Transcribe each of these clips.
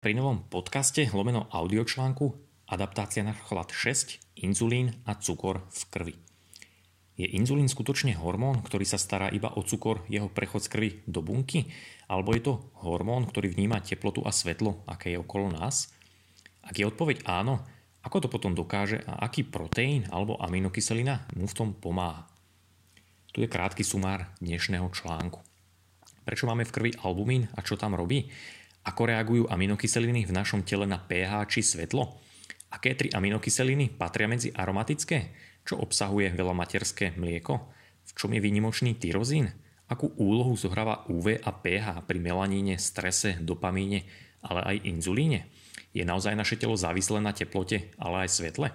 Pri novom podcaste lomeno audiočlánku Adaptácia na chlad 6, inzulín a cukor v krvi. Je inzulín skutočne hormón, ktorý sa stará iba o cukor, jeho prechod z krvi do bunky? Alebo je to hormón, ktorý vníma teplotu a svetlo, aké je okolo nás? Ak je odpoveď áno, ako to potom dokáže a aký proteín alebo aminokyselina mu v tom pomáha? Tu je krátky sumár dnešného článku. Prečo máme v krvi albumín a čo tam robí? Ako reagujú aminokyseliny v našom tele na pH či svetlo? Aké tri aminokyseliny patria medzi aromatické? Čo obsahuje veľa materské mlieko? V čom je výnimočný tyrozín? Akú úlohu zohráva UV a pH pri melaníne, strese, dopamíne, ale aj inzulíne? Je naozaj naše telo závislé na teplote, ale aj svetle?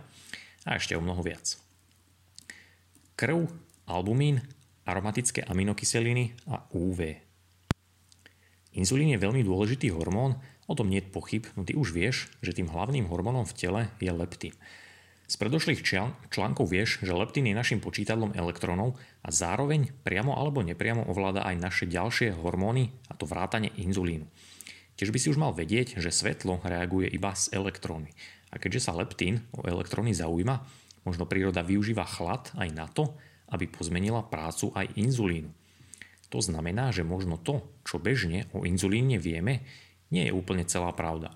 A ešte o mnoho viac. Krv, albumín, aromatické aminokyseliny a UV. Inzulín je veľmi dôležitý hormón, o tom nie je pochyb, no ty už vieš, že tým hlavným hormónom v tele je leptín. Z predošlých článkov vieš, že leptín je našim počítadlom elektrónov a zároveň priamo alebo nepriamo ovláda aj naše ďalšie hormóny, a to vrátane inzulínu. Tiež by si už mal vedieť, že svetlo reaguje iba s elektrónmi. A keďže sa leptín o elektróny zaujíma, možno príroda využíva chlad aj na to, aby pozmenila prácu aj inzulínu. To znamená, že možno to, čo bežne o inzulíne vieme, nie je úplne celá pravda.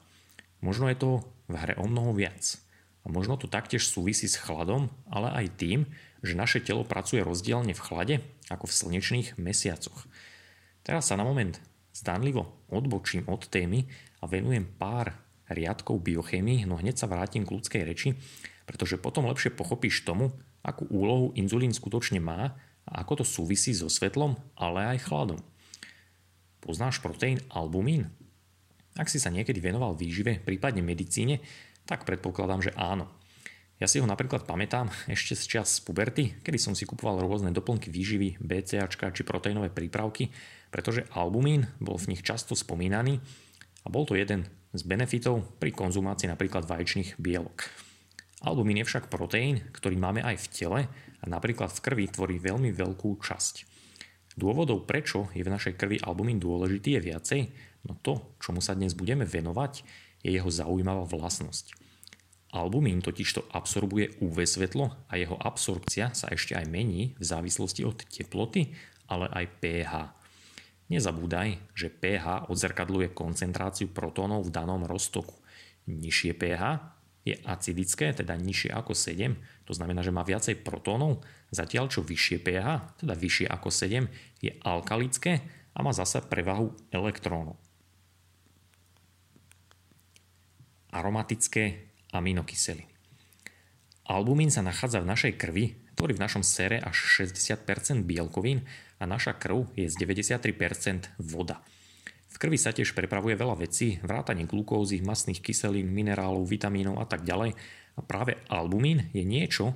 Možno je to v hre o mnoho viac. A možno to taktiež súvisí s chladom, ale aj tým, že naše telo pracuje rozdielne v chlade ako v slnečných mesiacoch. Teraz sa na moment zdanlivo odbočím od témy a venujem pár riadkov biochémii, no hneď sa vrátim k ľudskej reči, pretože potom lepšie pochopíš tomu, akú úlohu inzulín skutočne má a ako to súvisí so svetlom, ale aj chladom. Poznáš proteín albumín? Ak si sa niekedy venoval výžive, prípadne medicíne, tak predpokladám, že áno. Ja si ho napríklad pamätám ešte z čas puberty, kedy som si kupoval rôzne doplnky výživy, BCAčka či proteínové prípravky, pretože albumín bol v nich často spomínaný a bol to jeden z benefitov pri konzumácii napríklad vaječných bielok. Albumín je však proteín, ktorý máme aj v tele a napríklad v krvi tvorí veľmi veľkú časť. Dôvodov, prečo je v našej krvi albumín dôležitý, je viacej, no to, čomu sa dnes budeme venovať, je jeho zaujímavá vlastnosť. Albumín totižto absorbuje UV svetlo a jeho absorpcia sa ešte aj mení v závislosti od teploty, ale aj pH. Nezabúdaj, že pH odzrkadluje koncentráciu protónov v danom roztoku. Nižšie pH je acidické, teda nižšie ako 7, to znamená, že má viacej protónov, zatiaľ čo vyššie pH, teda vyššie ako 7, je alkalické a má zasa prevahu elektrónov. Aromatické aminokyseliny. Albumín sa nachádza v našej krvi, tvorí v našom sere až 60% bielkovín a naša krv je z 93% voda. V krvi sa tiež prepravuje veľa vecí, vrátanie glukózy, masných kyselín, minerálov, vitamínov a tak ďalej. A práve albumín je niečo,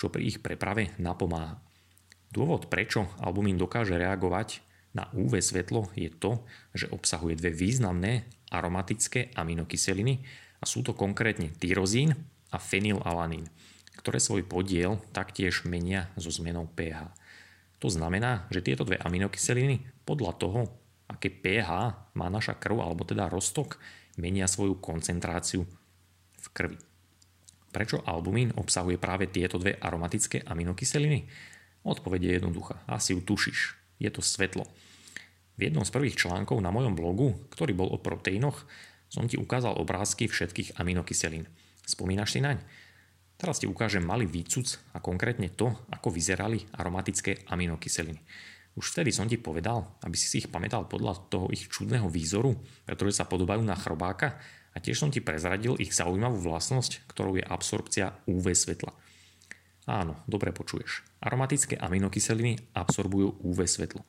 čo pri ich preprave napomáha. Dôvod, prečo albumín dokáže reagovať na UV svetlo je to, že obsahuje dve významné aromatické aminokyseliny a sú to konkrétne tyrozín a fenylalanín, ktoré svoj podiel taktiež menia so zmenou pH. To znamená, že tieto dve aminokyseliny podľa toho, aké pH má naša krv, alebo teda roztok, menia svoju koncentráciu v krvi. Prečo albumín obsahuje práve tieto dve aromatické aminokyseliny? Odpoveď je jednoduchá. Asi ju tušíš. Je to svetlo. V jednom z prvých článkov na mojom blogu, ktorý bol o proteínoch, som ti ukázal obrázky všetkých aminokyselín. Spomínaš si naň? Teraz ti ukážem malý výcuc a konkrétne to, ako vyzerali aromatické aminokyseliny. Už vtedy som ti povedal, aby si si ich pamätal podľa toho ich čudného výzoru, pretože sa podobajú na chrobáka a tiež som ti prezradil ich zaujímavú vlastnosť, ktorou je absorpcia UV svetla. Áno, dobre počuješ. Aromatické aminokyseliny absorbujú UV svetlo.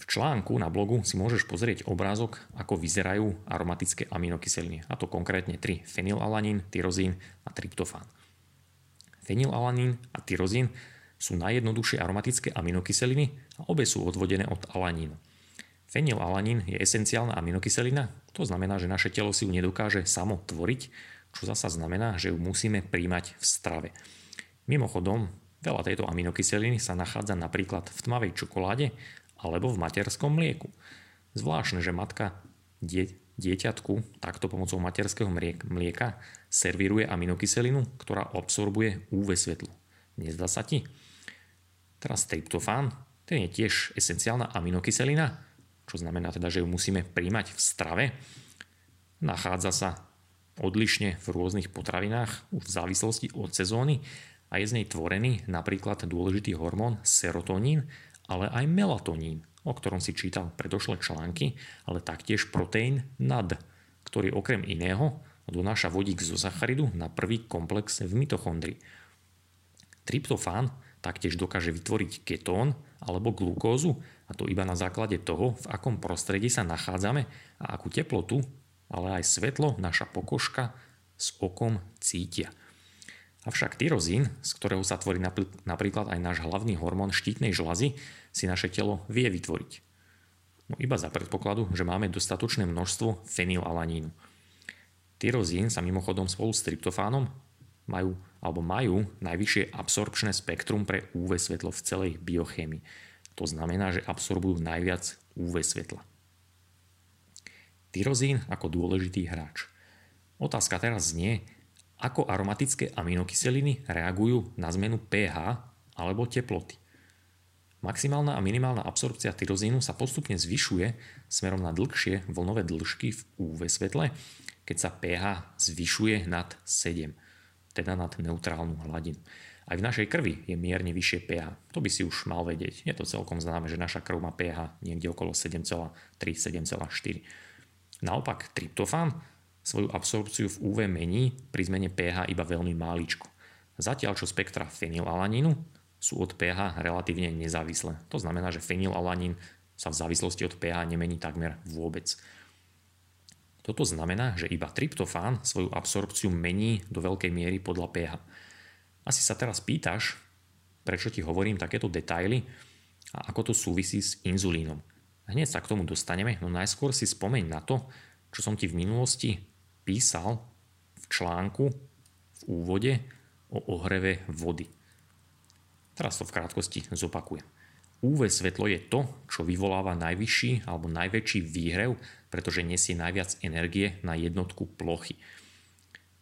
V článku na blogu si môžeš pozrieť obrázok, ako vyzerajú aromatické aminokyseliny, a to konkrétne 3. Fenylalanín, tyrozín a tryptofán. Fenylalanín a tyrozín sú najjednoduchšie aromatické aminokyseliny a obe sú odvodené od alanínu. Fenylalanín je esenciálna aminokyselina, to znamená, že naše telo si ju nedokáže samo tvoriť, čo zasa znamená, že ju musíme príjmať v strave. Mimochodom, veľa tejto aminokyseliny sa nachádza napríklad v tmavej čokoláde alebo v materskom mlieku. Zvláštne, že matka dieťatku takto pomocou materského mlieka servíruje aminokyselinu, ktorá absorbuje UV svetlo. Nezdá sa ti? Teraz tryptofán, ten je tiež esenciálna aminokyselina, čo znamená teda, že ju musíme príjmať v strave. Nachádza sa odlišne v rôznych potravinách v závislosti od sezóny a je z nej tvorený napríklad dôležitý hormón serotonín, ale aj melatonín o ktorom si čítal predošlé články, ale taktiež proteín NAD, ktorý okrem iného donáša vodík zo sacharidu na prvý komplex v mitochondrii. Tryptofán taktiež dokáže vytvoriť ketón alebo glukózu a to iba na základe toho, v akom prostredí sa nachádzame a akú teplotu, ale aj svetlo naša pokožka s okom cítia. Avšak tyrozín, z ktorého sa tvorí napríklad aj náš hlavný hormón štítnej žlazy, si naše telo vie vytvoriť. No iba za predpokladu, že máme dostatočné množstvo fenylalanínu. Tyrozín sa mimochodom spolu s tryptofánom majú, alebo majú najvyššie absorpčné spektrum pre UV svetlo v celej biochémii. To znamená, že absorbujú najviac UV svetla. Tyrozín ako dôležitý hráč. Otázka teraz znie, ako aromatické aminokyseliny reagujú na zmenu pH alebo teploty. Maximálna a minimálna absorpcia tyrozínu sa postupne zvyšuje smerom na dlhšie vlnové dĺžky v UV svetle, keď sa pH zvyšuje nad 7, teda nad neutrálnu hladinu. Aj v našej krvi je mierne vyššie pH. To by si už mal vedieť. Je to celkom známe, že naša krv má pH niekde okolo 7,3-7,4. Naopak tryptofán svoju absorpciu v UV mení pri zmene pH iba veľmi máličko. Zatiaľ čo spektra fenylalanínu sú od pH relatívne nezávislé. To znamená, že fenylalanín sa v závislosti od pH nemení takmer vôbec. Toto znamená, že iba tryptofán svoju absorpciu mení do veľkej miery podľa pH. Asi sa teraz pýtaš, prečo ti hovorím takéto detaily a ako to súvisí s inzulínom. Hneď sa k tomu dostaneme, no najskôr si spomeň na to, čo som ti v minulosti písal v článku v úvode o ohreve vody. Teraz to v krátkosti zopakujem. UV svetlo je to, čo vyvoláva najvyšší alebo najväčší výhrev, pretože nesie najviac energie na jednotku plochy.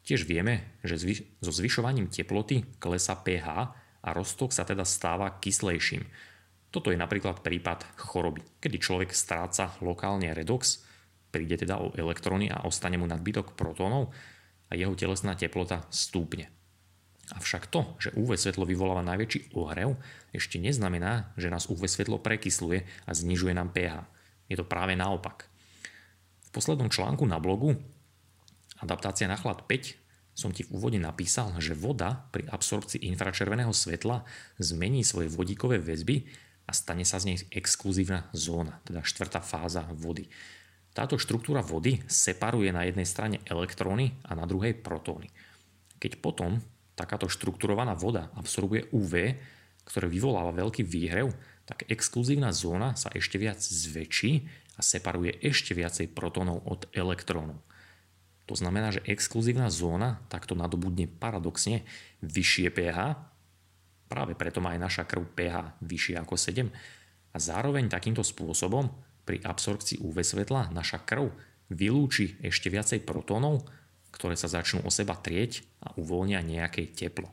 Tiež vieme, že so zvyšovaním teploty klesa pH a roztok sa teda stáva kyslejším. Toto je napríklad prípad choroby, kedy človek stráca lokálne redox príde teda o elektróny a ostane mu nadbytok protónov a jeho telesná teplota stúpne. Avšak to, že UV svetlo vyvoláva najväčší ohrev, ešte neznamená, že nás UV svetlo prekysluje a znižuje nám pH. Je to práve naopak. V poslednom článku na blogu Adaptácia na chlad 5 som ti v úvode napísal, že voda pri absorpcii infračerveného svetla zmení svoje vodíkové väzby a stane sa z nej exkluzívna zóna, teda štvrtá fáza vody. Táto štruktúra vody separuje na jednej strane elektróny a na druhej protóny. Keď potom takáto štrukturovaná voda absorbuje UV, ktoré vyvoláva veľký výhrev, tak exkluzívna zóna sa ešte viac zväčší a separuje ešte viacej protónov od elektrónov. To znamená, že exkluzívna zóna takto nadobudne paradoxne vyššie pH, práve preto má aj naša krv pH vyššie ako 7 a zároveň takýmto spôsobom pri absorpcii UV svetla naša krv vylúči ešte viacej protónov, ktoré sa začnú o seba trieť a uvoľnia nejaké teplo.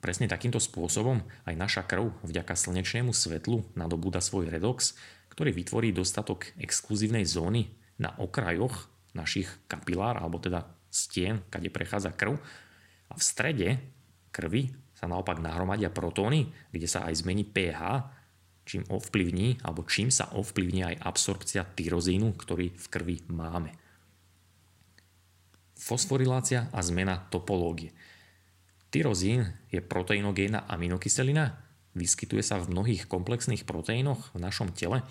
Presne takýmto spôsobom aj naša krv vďaka slnečnému svetlu nadobúda svoj redox, ktorý vytvorí dostatok exkluzívnej zóny na okrajoch našich kapilár, alebo teda stien, kade prechádza krv. A v strede krvi sa naopak nahromadia protóny, kde sa aj zmení pH čím ovplyvní, alebo čím sa ovplyvní aj absorpcia tyrozínu, ktorý v krvi máme. Fosforilácia a zmena topológie. Tyrozín je proteinogénna aminokyselina, vyskytuje sa v mnohých komplexných proteínoch v našom tele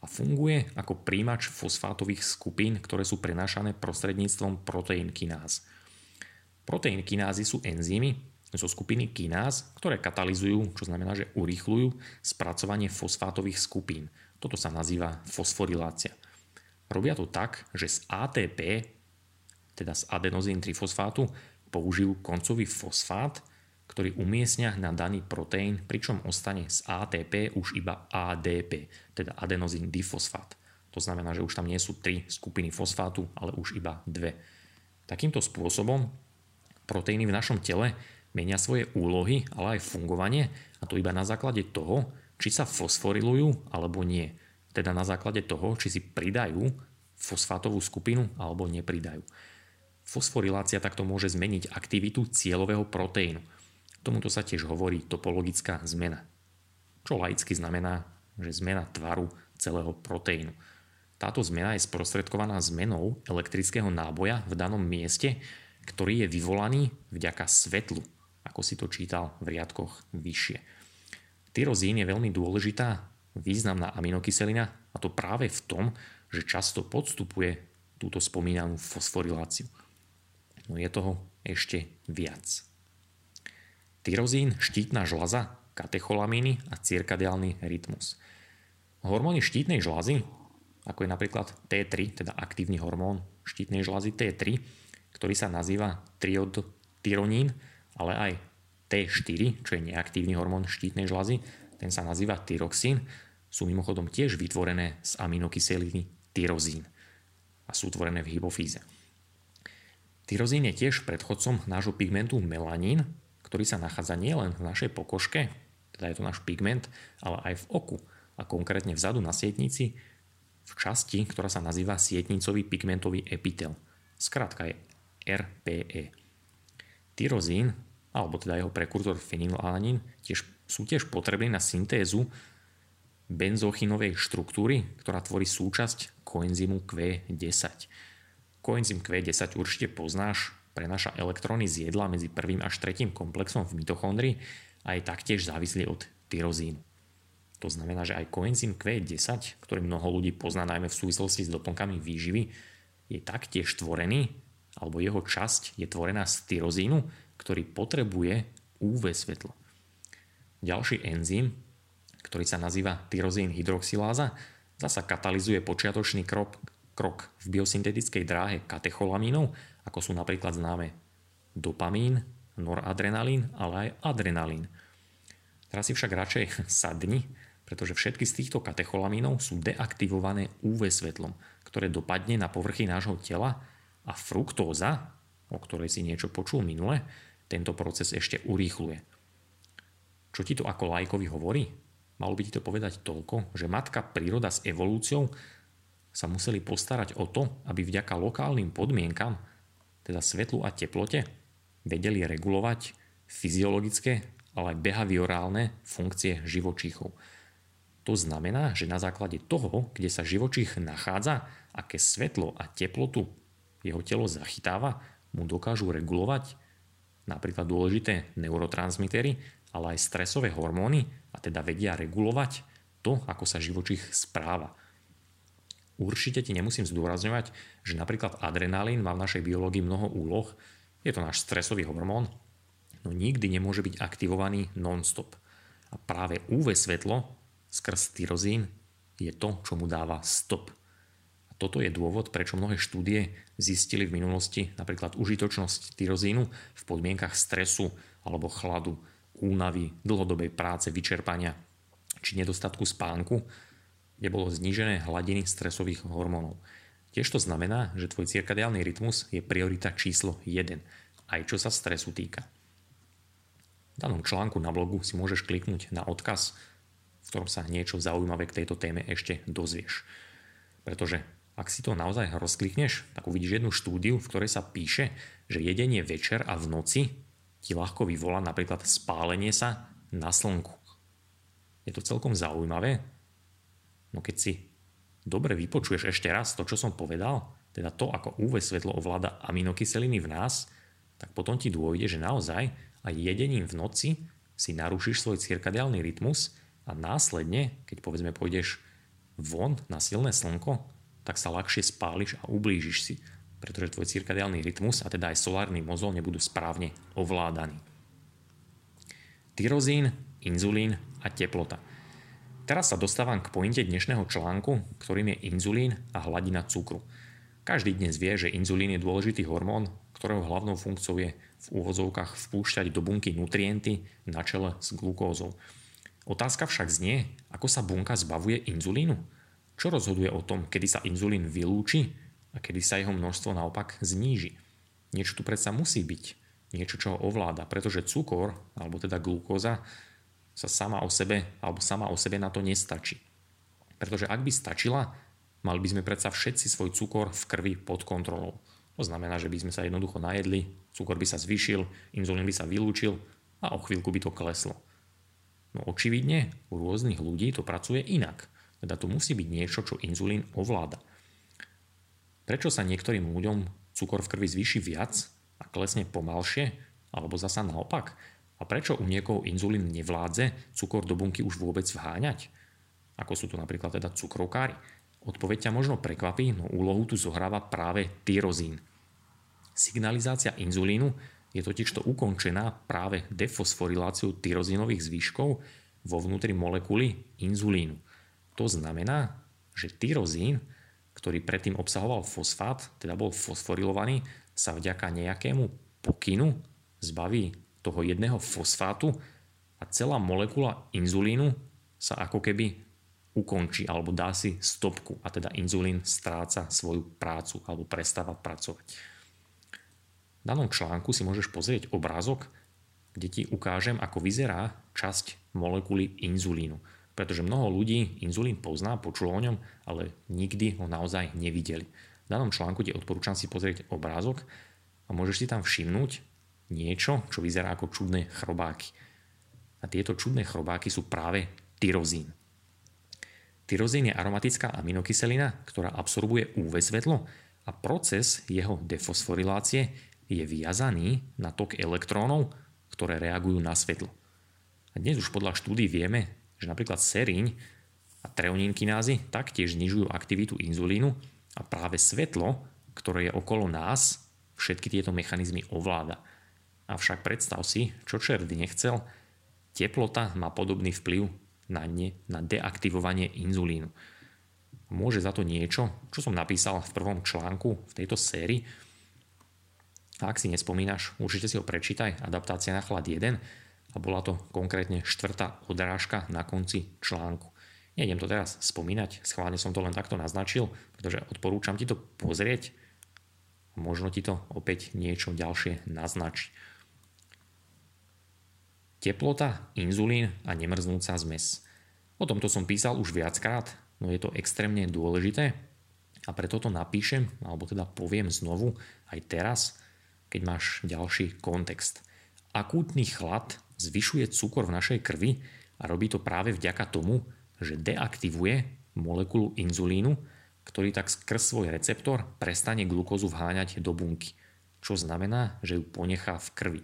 a funguje ako príjimač fosfátových skupín, ktoré sú prenášané prostredníctvom proteín kináz. Proteín kinázy sú enzymy, zo skupiny kináz, ktoré katalizujú, čo znamená, že urýchľujú spracovanie fosfátových skupín. Toto sa nazýva fosforilácia. Robia to tak, že z ATP, teda z adenozín trifosfátu, použijú koncový fosfát, ktorý umiestňa na daný proteín, pričom ostane z ATP už iba ADP, teda adenozín difosfát. To znamená, že už tam nie sú tri skupiny fosfátu, ale už iba dve. Takýmto spôsobom proteíny v našom tele menia svoje úlohy, ale aj fungovanie a to iba na základe toho, či sa fosforilujú alebo nie. Teda na základe toho, či si pridajú fosfátovú skupinu alebo nepridajú. Fosforilácia takto môže zmeniť aktivitu cieľového proteínu. Tomuto sa tiež hovorí topologická zmena. Čo laicky znamená, že zmena tvaru celého proteínu. Táto zmena je sprostredkovaná zmenou elektrického náboja v danom mieste, ktorý je vyvolaný vďaka svetlu, ako si to čítal v riadkoch vyššie. Tyrozín je veľmi dôležitá, významná aminokyselina a to práve v tom, že často podstupuje túto spomínanú fosforiláciu. No je toho ešte viac. Tyrozín, štítna žlaza, katecholamíny a cirkadiálny rytmus. Hormóny štítnej žlazy, ako je napríklad T3, teda aktívny hormón štítnej žlazy T3, ktorý sa nazýva tyronín, ale aj T4, čo je neaktívny hormón štítnej žlazy, ten sa nazýva tyroxín, sú mimochodom tiež vytvorené z aminokyseliny tyrozín a sú tvorené v hypofíze. Tyrozín je tiež predchodcom nášho pigmentu melanín, ktorý sa nachádza nielen v našej pokožke, teda je to náš pigment, ale aj v oku a konkrétne vzadu na sietnici v časti, ktorá sa nazýva sietnicový pigmentový epitel. Skrátka je RPE. Tyrozín, alebo teda jeho prekurzor fenylalanín, tiež, sú tiež potrebné na syntézu benzochinovej štruktúry, ktorá tvorí súčasť koenzymu Q10. Koenzym Q10 určite poznáš, prenáša elektróny z jedla medzi prvým až tretím komplexom v mitochondrii a je taktiež závislý od tyrozínu. To znamená, že aj koenzym Q10, ktorý mnoho ľudí pozná najmä v súvislosti s doplnkami výživy, je taktiež tvorený, alebo jeho časť je tvorená z tyrozínu, ktorý potrebuje UV svetlo. Ďalší enzym, ktorý sa nazýva tyrozín hydroxyláza, zasa katalizuje počiatočný krok, krok v biosyntetickej dráhe katecholamínov, ako sú napríklad známe dopamín, noradrenalín, ale aj adrenalín. Teraz si však radšej sadni, pretože všetky z týchto katecholamínov sú deaktivované UV svetlom, ktoré dopadne na povrchy nášho tela a fruktóza, o ktorej si niečo počul minule, tento proces ešte urýchluje. Čo ti to ako lajkovi hovorí? Malo by ti to povedať toľko, že matka príroda s evolúciou sa museli postarať o to, aby vďaka lokálnym podmienkam, teda svetlu a teplote, vedeli regulovať fyziologické, ale aj behaviorálne funkcie živočíchov. To znamená, že na základe toho, kde sa živočích nachádza, aké svetlo a teplotu jeho telo zachytáva, mu dokážu regulovať napríklad dôležité neurotransmitery, ale aj stresové hormóny a teda vedia regulovať to, ako sa živočích správa. Určite ti nemusím zdôrazňovať, že napríklad adrenalín má v našej biológii mnoho úloh, je to náš stresový hormón, no nikdy nemôže byť aktivovaný non-stop. A práve UV svetlo skrz tyrozín je to, čo mu dáva stop. A toto je dôvod, prečo mnohé štúdie zistili v minulosti napríklad užitočnosť tyrozínu v podmienkach stresu alebo chladu únavy, dlhodobej práce, vyčerpania či nedostatku spánku, kde bolo znížené hladiny stresových hormónov. Tiež to znamená, že tvoj cirkadiálny rytmus je priorita číslo 1, aj čo sa stresu týka. V danom článku na blogu si môžeš kliknúť na odkaz, v ktorom sa niečo zaujímavé k tejto téme ešte dozvieš. Pretože ak si to naozaj rozklikneš, tak uvidíš jednu štúdiu, v ktorej sa píše, že jedenie večer a v noci ti ľahko vyvolá napríklad spálenie sa na slnku. Je to celkom zaujímavé, no keď si dobre vypočuješ ešte raz to, čo som povedal, teda to, ako UV svetlo ovláda aminokyseliny v nás, tak potom ti dôjde, že naozaj aj jedením v noci si narušíš svoj cirkadiálny rytmus a následne, keď povedzme pôjdeš von na silné slnko, tak sa ľahšie spáliš a ublížiš si pretože tvoj cirkadiálny rytmus a teda aj solárny mozol nebudú správne ovládaní. Tyrozín, inzulín a teplota. Teraz sa dostávam k pointe dnešného článku, ktorým je inzulín a hladina cukru. Každý dnes vie, že inzulín je dôležitý hormón, ktorého hlavnou funkciou je v úvodzovkách vpúšťať do bunky nutrienty na čele s glukózou. Otázka však znie, ako sa bunka zbavuje inzulínu. Čo rozhoduje o tom, kedy sa inzulín vylúči a kedy sa jeho množstvo naopak zníži? Niečo tu predsa musí byť. Niečo, čo ho ovláda, pretože cukor, alebo teda glukóza, sa sama o sebe, alebo sama o sebe na to nestačí. Pretože ak by stačila, mali by sme predsa všetci svoj cukor v krvi pod kontrolou. To znamená, že by sme sa jednoducho najedli, cukor by sa zvýšil, inzulín by sa vylúčil a o chvíľku by to kleslo. No očividne u rôznych ľudí to pracuje inak. Teda tu musí byť niečo, čo inzulín ovláda. Prečo sa niektorým ľuďom cukor v krvi zvýši viac a klesne pomalšie, alebo zasa naopak? A prečo u niekoho inzulín nevládze cukor do bunky už vôbec vháňať? Ako sú tu napríklad teda cukrovkári. Odpoveď ťa možno prekvapí, no úlohu tu zohráva práve tyrozín. Signalizácia inzulínu je totižto ukončená práve defosforiláciou tyrozínových zvyškov vo vnútri molekuly inzulínu. To znamená, že tyrozín, ktorý predtým obsahoval fosfát, teda bol fosforilovaný, sa vďaka nejakému pokynu zbaví toho jedného fosfátu a celá molekula inzulínu sa ako keby ukončí alebo dá si stopku a teda inzulín stráca svoju prácu alebo prestáva pracovať. V danom článku si môžeš pozrieť obrázok, kde ti ukážem, ako vyzerá časť molekuly inzulínu. Pretože mnoho ľudí inzulín pozná, počulo o ňom, ale nikdy ho naozaj nevideli. V danom článku ti odporúčam si pozrieť obrázok a môžeš si tam všimnúť niečo, čo vyzerá ako čudné chrobáky. A tieto čudné chrobáky sú práve tyrozín. Tyrozín je aromatická aminokyselina, ktorá absorbuje UV svetlo a proces jeho defosforilácie je viazaný na tok elektrónov, ktoré reagujú na svetlo. A dnes už podľa štúdí vieme, že napríklad seríň a treonínkinázy taktiež znižujú aktivitu inzulínu a práve svetlo, ktoré je okolo nás, všetky tieto mechanizmy ovláda. Avšak predstav si, čo čert nechcel, teplota má podobný vplyv na, ne, na deaktivovanie inzulínu. Môže za to niečo, čo som napísal v prvom článku v tejto sérii. Ak si nespomínaš, určite si ho prečítaj, adaptácia na chlad 1 a bola to konkrétne štvrtá odrážka na konci článku. Nejdem to teraz spomínať, schválne som to len takto naznačil, pretože odporúčam ti to pozrieť, možno ti to opäť niečo ďalšie naznačí. Teplota, inzulín a nemrznúca zmes. O tomto som písal už viackrát, no je to extrémne dôležité a preto to napíšem, alebo teda poviem znovu aj teraz, keď máš ďalší kontext. Akútny chlad zvyšuje cukor v našej krvi a robí to práve vďaka tomu, že deaktivuje molekulu inzulínu, ktorý tak skrz svoj receptor prestane glukózu vháňať do bunky, čo znamená, že ju ponechá v krvi.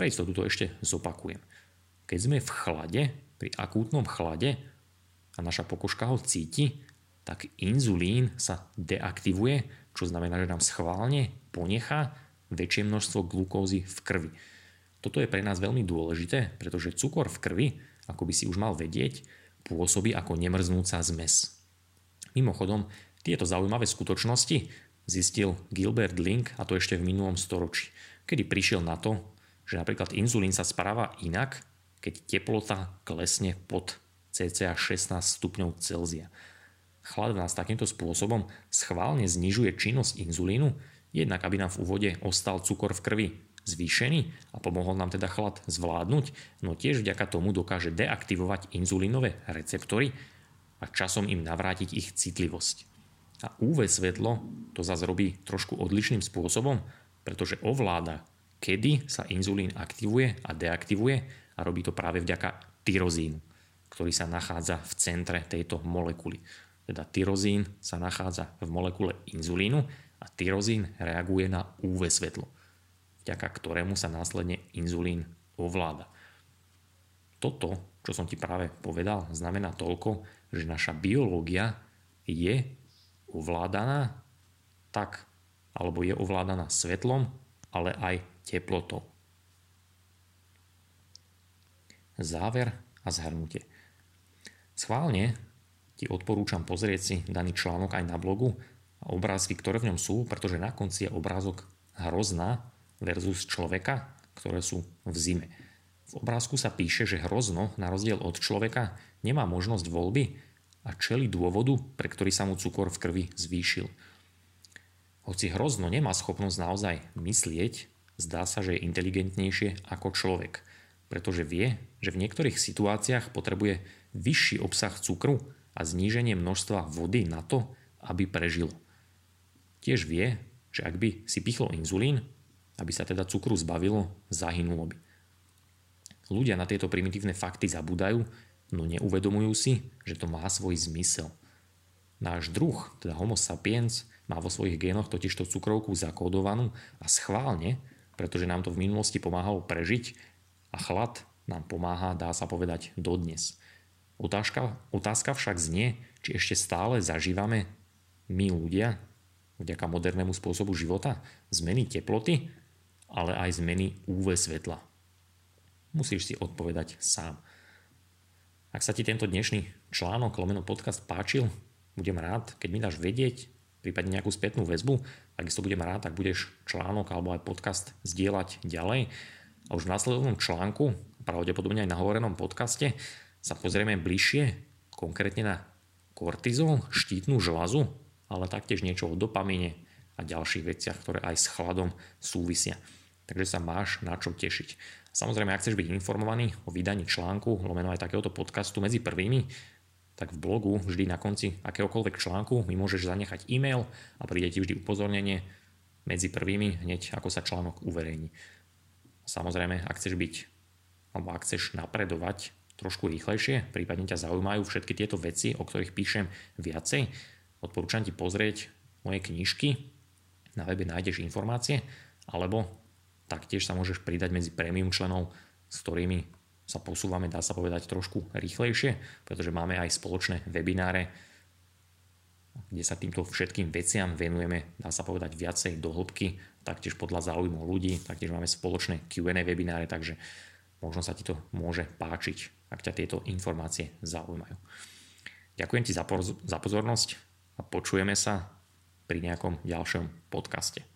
Pre istotu to ešte zopakujem. Keď sme v chlade, pri akútnom chlade a naša pokožka ho cíti, tak inzulín sa deaktivuje, čo znamená, že nám schválne ponechá väčšie množstvo glukózy v krvi. Toto je pre nás veľmi dôležité, pretože cukor v krvi, ako by si už mal vedieť, pôsobí ako nemrznúca zmes. Mimochodom, tieto zaujímavé skutočnosti zistil Gilbert Link, a to ešte v minulom storočí, kedy prišiel na to, že napríklad inzulín sa správa inak, keď teplota klesne pod cca 16 stupňov Celzia. Chlad nás takýmto spôsobom schválne znižuje činnosť inzulínu, jednak aby nám v úvode ostal cukor v krvi zvýšený a pomohol nám teda chlad zvládnuť, no tiež vďaka tomu dokáže deaktivovať inzulínové receptory a časom im navrátiť ich citlivosť. A UV svetlo to zase robí trošku odlišným spôsobom, pretože ovláda kedy sa inzulín aktivuje a deaktivuje a robí to práve vďaka tyrozínu, ktorý sa nachádza v centre tejto molekuly. Teda tyrozín sa nachádza v molekule inzulínu a tyrozín reaguje na UV svetlo, vďaka ktorému sa následne inzulín ovláda. Toto, čo som ti práve povedal, znamená toľko, že naša biológia je ovládaná tak, alebo je ovládaná svetlom, ale aj teplotou. Záver a zhrnutie. Schválne ti odporúčam pozrieť si daný článok aj na blogu a obrázky, ktoré v ňom sú, pretože na konci je obrázok hrozná versus človeka, ktoré sú v zime. V obrázku sa píše, že hrozno, na rozdiel od človeka, nemá možnosť voľby a čeli dôvodu, pre ktorý sa mu cukor v krvi zvýšil. Hoci hrozno nemá schopnosť naozaj myslieť, zdá sa, že je inteligentnejšie ako človek, pretože vie, že v niektorých situáciách potrebuje vyšší obsah cukru a zníženie množstva vody na to, aby prežilo. Tiež vie, že ak by si pichlo inzulín, aby sa teda cukru zbavilo, zahynulo by. Ľudia na tieto primitívne fakty zabúdajú, no neuvedomujú si, že to má svoj zmysel. Náš druh, teda Homo sapiens, má vo svojich génoch totižto cukrovku zakódovanú a schválne, pretože nám to v minulosti pomáhalo prežiť a chlad nám pomáha, dá sa povedať, dodnes. Otázka, otázka však znie, či ešte stále zažívame my ľudia, vďaka modernému spôsobu života, zmeny teploty, ale aj zmeny UV svetla. Musíš si odpovedať sám. Ak sa ti tento dnešný článok, lomeno podcast páčil, budem rád, keď mi dáš vedieť, prípadne nejakú spätnú väzbu. Takisto budem rád, ak budeš článok alebo aj podcast zdieľať ďalej. A už v následovnom článku, pravdepodobne aj na hovorenom podcaste, sa pozrieme bližšie konkrétne na kortizol, štítnu žlazu, ale taktiež niečo o dopamine a ďalších veciach, ktoré aj s chladom súvisia. Takže sa máš na čo tešiť. Samozrejme, ak chceš byť informovaný o vydaní článku, lomeno aj takéhoto podcastu medzi prvými, tak v blogu vždy na konci akéhokoľvek článku mi môžeš zanechať e-mail a príde ti vždy upozornenie medzi prvými hneď ako sa článok uverejní. Samozrejme, ak chceš byť alebo ak chceš napredovať trošku rýchlejšie, prípadne ťa zaujímajú všetky tieto veci, o ktorých píšem viacej, odporúčam ti pozrieť moje knižky, na webe nájdeš informácie, alebo taktiež sa môžeš pridať medzi premium členov, s ktorými sa posúvame, dá sa povedať, trošku rýchlejšie, pretože máme aj spoločné webináre, kde sa týmto všetkým veciam venujeme, dá sa povedať, viacej do taktiež podľa záujmu ľudí, taktiež máme spoločné Q&A webináre, takže možno sa ti to môže páčiť, ak ťa tieto informácie zaujímajú. Ďakujem ti za pozornosť a počujeme sa pri nejakom ďalšom podcaste.